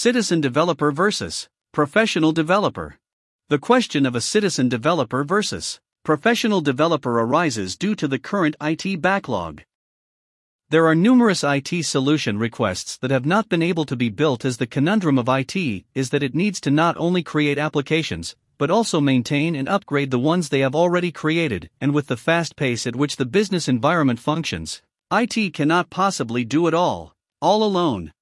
Citizen developer versus professional developer. The question of a citizen developer versus professional developer arises due to the current IT backlog. There are numerous IT solution requests that have not been able to be built as the conundrum of IT is that it needs to not only create applications, but also maintain and upgrade the ones they have already created, and with the fast pace at which the business environment functions, IT cannot possibly do it all, all alone.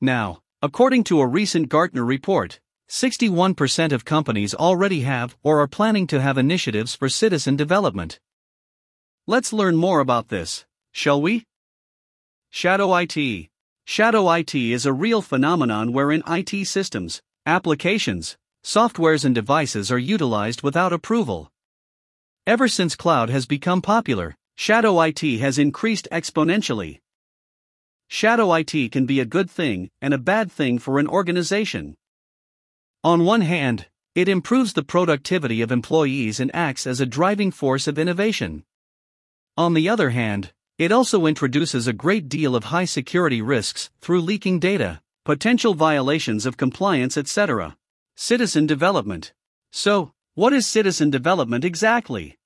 Now, according to a recent Gartner report, 61% of companies already have or are planning to have initiatives for citizen development. Let's learn more about this. Shall we? Shadow IT. Shadow IT is a real phenomenon wherein IT systems, applications, softwares, and devices are utilized without approval. Ever since cloud has become popular, shadow IT has increased exponentially. Shadow IT can be a good thing and a bad thing for an organization. On one hand, it improves the productivity of employees and acts as a driving force of innovation. On the other hand, it also introduces a great deal of high security risks through leaking data, potential violations of compliance, etc. Citizen development. So, what is citizen development exactly?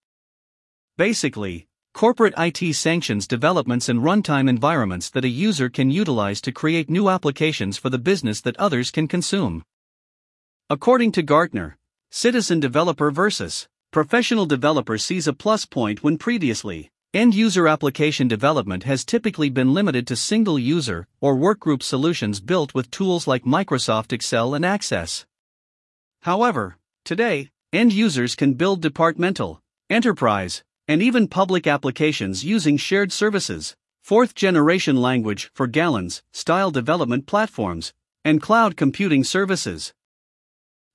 Basically, corporate IT sanctions developments and runtime environments that a user can utilize to create new applications for the business that others can consume. According to Gartner, citizen developer versus professional developer sees a plus point when previously End user application development has typically been limited to single user or workgroup solutions built with tools like Microsoft Excel and Access. However, today, end users can build departmental, enterprise, and even public applications using shared services, fourth generation language 4GL, style development platforms, and cloud computing services.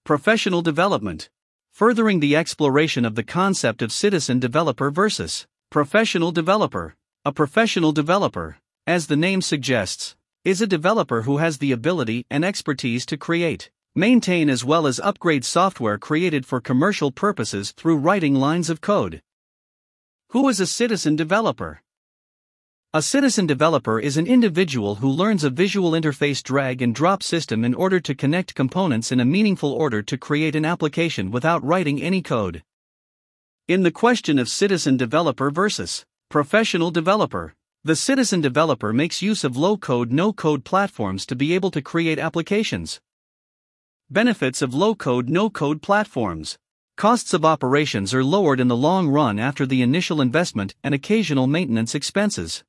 Professional development. Furthering the exploration of the concept of citizen developer versus Professional developer. A professional developer, as the name suggests, is a developer who has the ability and expertise to create, maintain, as well as upgrade software created for commercial purposes through writing lines of code. Who is a citizen developer? A citizen developer is an individual who learns a visual interface drag and drop system in order to connect components in a meaningful order to create an application without writing any code. In the question of citizen developer versus professional developer, the citizen developer makes use of low code, no code platforms to be able to create applications. Benefits of low code, no code platforms. Costs of operations are lowered in the long run after the initial investment and occasional maintenance expenses.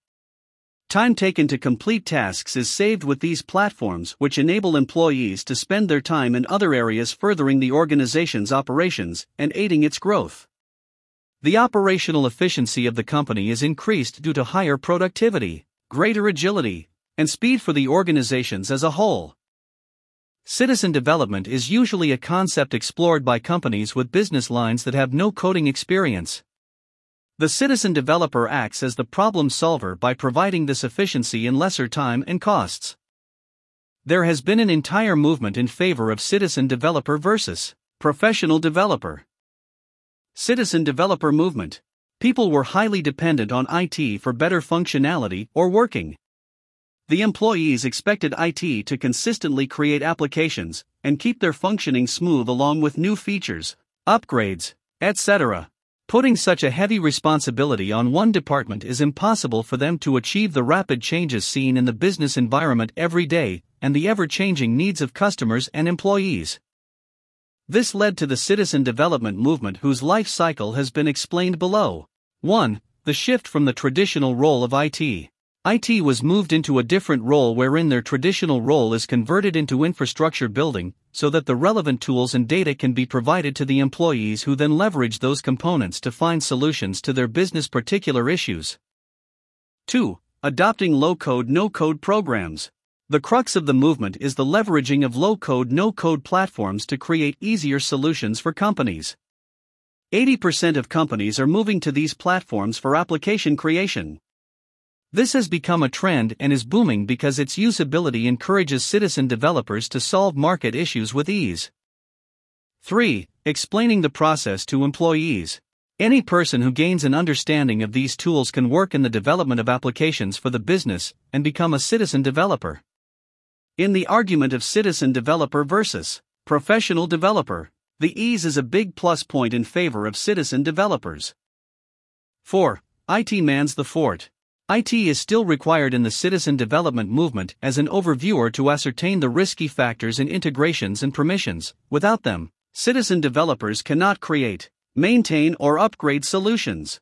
Time taken to complete tasks is saved with these platforms, which enable employees to spend their time in other areas furthering the organization's operations and aiding its growth. The operational efficiency of the company is increased due to higher productivity, greater agility, and speed for the organizations as a whole. Citizen development is usually a concept explored by companies with business lines that have no coding experience. The citizen developer acts as the problem solver by providing this efficiency in lesser time and costs. There has been an entire movement in favor of citizen developer versus professional developer. Citizen developer movement. People were highly dependent on IT for better functionality or working. The employees expected IT to consistently create applications and keep their functioning smooth along with new features, upgrades, etc. Putting such a heavy responsibility on one department is impossible for them to achieve the rapid changes seen in the business environment every day and the ever changing needs of customers and employees. This led to the citizen development movement whose life cycle has been explained below. 1. The shift from the traditional role of IT. IT was moved into a different role wherein their traditional role is converted into infrastructure building, so that the relevant tools and data can be provided to the employees who then leverage those components to find solutions to their business particular issues. 2. Adopting low code, no code programs. The crux of the movement is the leveraging of low code, no code platforms to create easier solutions for companies. 80% of companies are moving to these platforms for application creation. This has become a trend and is booming because its usability encourages citizen developers to solve market issues with ease. 3. Explaining the process to employees. Any person who gains an understanding of these tools can work in the development of applications for the business and become a citizen developer. In the argument of citizen developer versus professional developer, the ease is a big plus point in favor of citizen developers. 4. IT mans the fort. IT is still required in the citizen development movement as an overviewer to ascertain the risky factors in integrations and permissions. Without them, citizen developers cannot create, maintain, or upgrade solutions.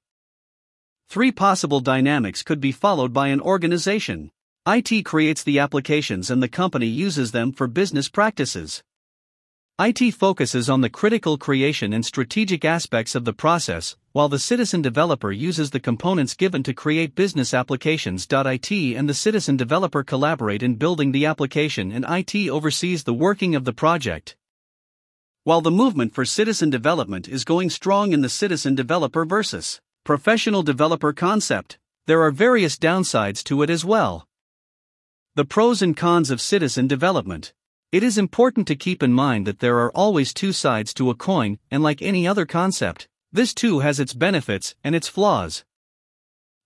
Three possible dynamics could be followed by an organization. IT creates the applications and the company uses them for business practices. IT focuses on the critical creation and strategic aspects of the process, while the citizen developer uses the components given to create business applications. IT and the citizen developer collaborate in building the application, and IT oversees the working of the project. While the movement for citizen development is going strong in the citizen developer versus professional developer concept, there are various downsides to it as well. The pros and cons of citizen development. It is important to keep in mind that there are always two sides to a coin, and like any other concept, this too has its benefits and its flaws.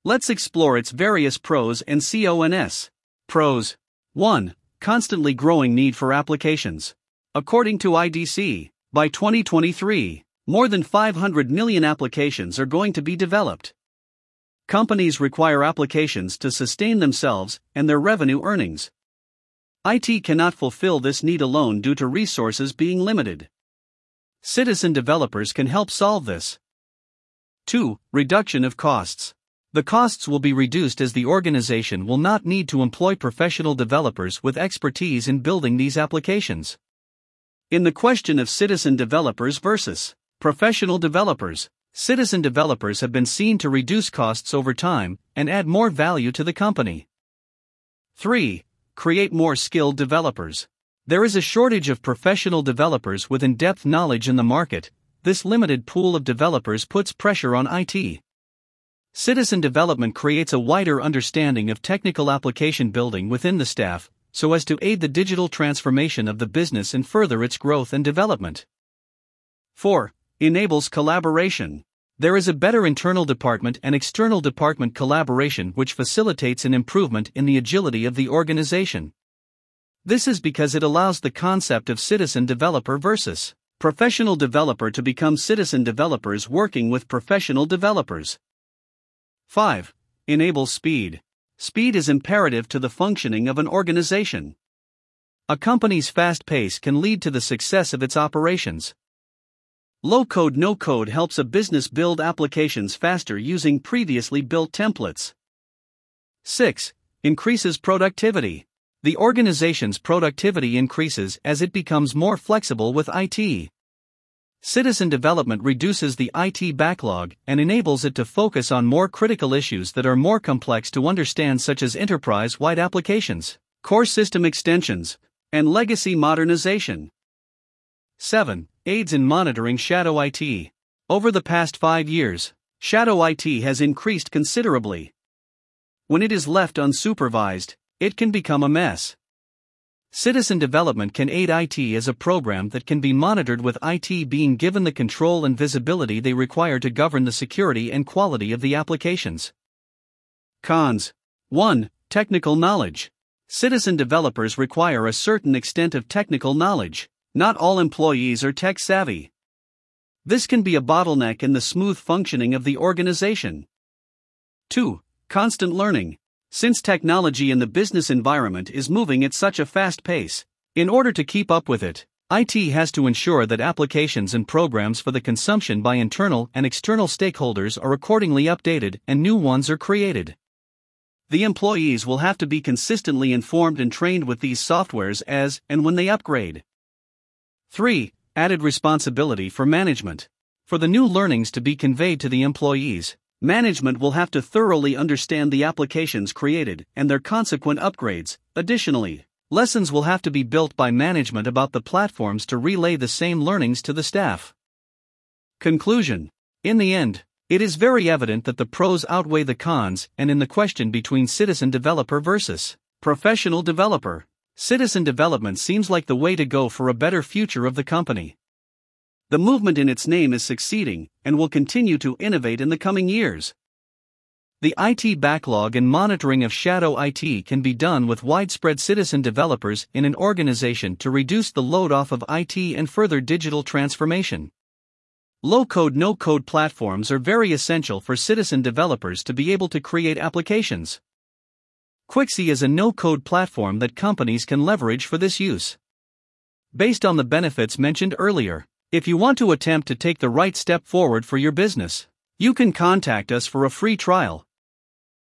Let's explore its various pros and cons. Pros 1. Constantly growing need for applications. According to IDC, by 2023, more than 500 million applications are going to be developed. Companies require applications to sustain themselves and their revenue earnings. IT cannot fulfill this need alone due to resources being limited. Citizen developers can help solve this. 2. Reduction of costs. The costs will be reduced as the organization will not need to employ professional developers with expertise in building these applications. In the question of citizen developers versus professional developers, citizen developers have been seen to reduce costs over time and add more value to the company. 3 create more skilled developers. There is a shortage of professional developers with in depth knowledge in the market. This limited pool of developers puts pressure on IT. Citizen development creates a wider understanding of technical application building within the staff, so as to aid the digital transformation of the business and further its growth and development. 4. Enables collaboration. There is a better internal department and external department collaboration which facilitates an improvement in the agility of the organization. This is because it allows the concept of citizen developer versus professional developer to become citizen developers working with professional developers. 5. Enable speed. Speed is imperative to the functioning of an organization. A company's fast pace can lead to the success of its operations. Low code no code helps a business build applications faster using previously built templates. 6. Increases productivity. The organization's productivity increases as it becomes more flexible with IT. Citizen development reduces the IT backlog and enables it to focus on more critical issues that are more complex to understand, such as enterprise wide applications, core system extensions, and legacy modernization. 7 aids in monitoring shadow IT. Over the past five years, shadow IT has increased considerably. When it is left unsupervised, it can become a mess. Citizen development can aid IT as a program that can be monitored with IT being given the control and visibility they require to govern the security and quality of the applications. Cons 1. Technical knowledge. Citizen developers require a certain extent of technical knowledge. Not all employees are tech savvy. This can be a bottleneck in the smooth functioning of the organization. 2. Constant learning. Since technology in the business environment is moving at such a fast pace, in order to keep up with it, IT has to ensure that applications and programs for the consumption by internal and external stakeholders are accordingly updated and new ones are created. The employees will have to be consistently informed and trained with these softwares as and when they upgrade. 3. Added responsibility for management. For the new learnings to be conveyed to the employees, management will have to thoroughly understand the applications created and their consequent upgrades. Additionally, lessons will have to be built by management about the platforms to relay the same learnings to the staff. Conclusion In the end, it is very evident that the pros outweigh the cons, and in the question between citizen developer versus professional developer, Citizen development seems like the way to go for a better future of the company. The movement in its name is succeeding and will continue to innovate in the coming years. The IT backlog and monitoring of shadow IT can be done with widespread citizen developers in an organization to reduce the load off of IT and further digital transformation. Low code, no code platforms are very essential for citizen developers to be able to create applications. Quixy is a no code platform that companies can leverage for this use. Based on the benefits mentioned earlier, if you want to attempt to take the right step forward for your business, you can contact us for a free trial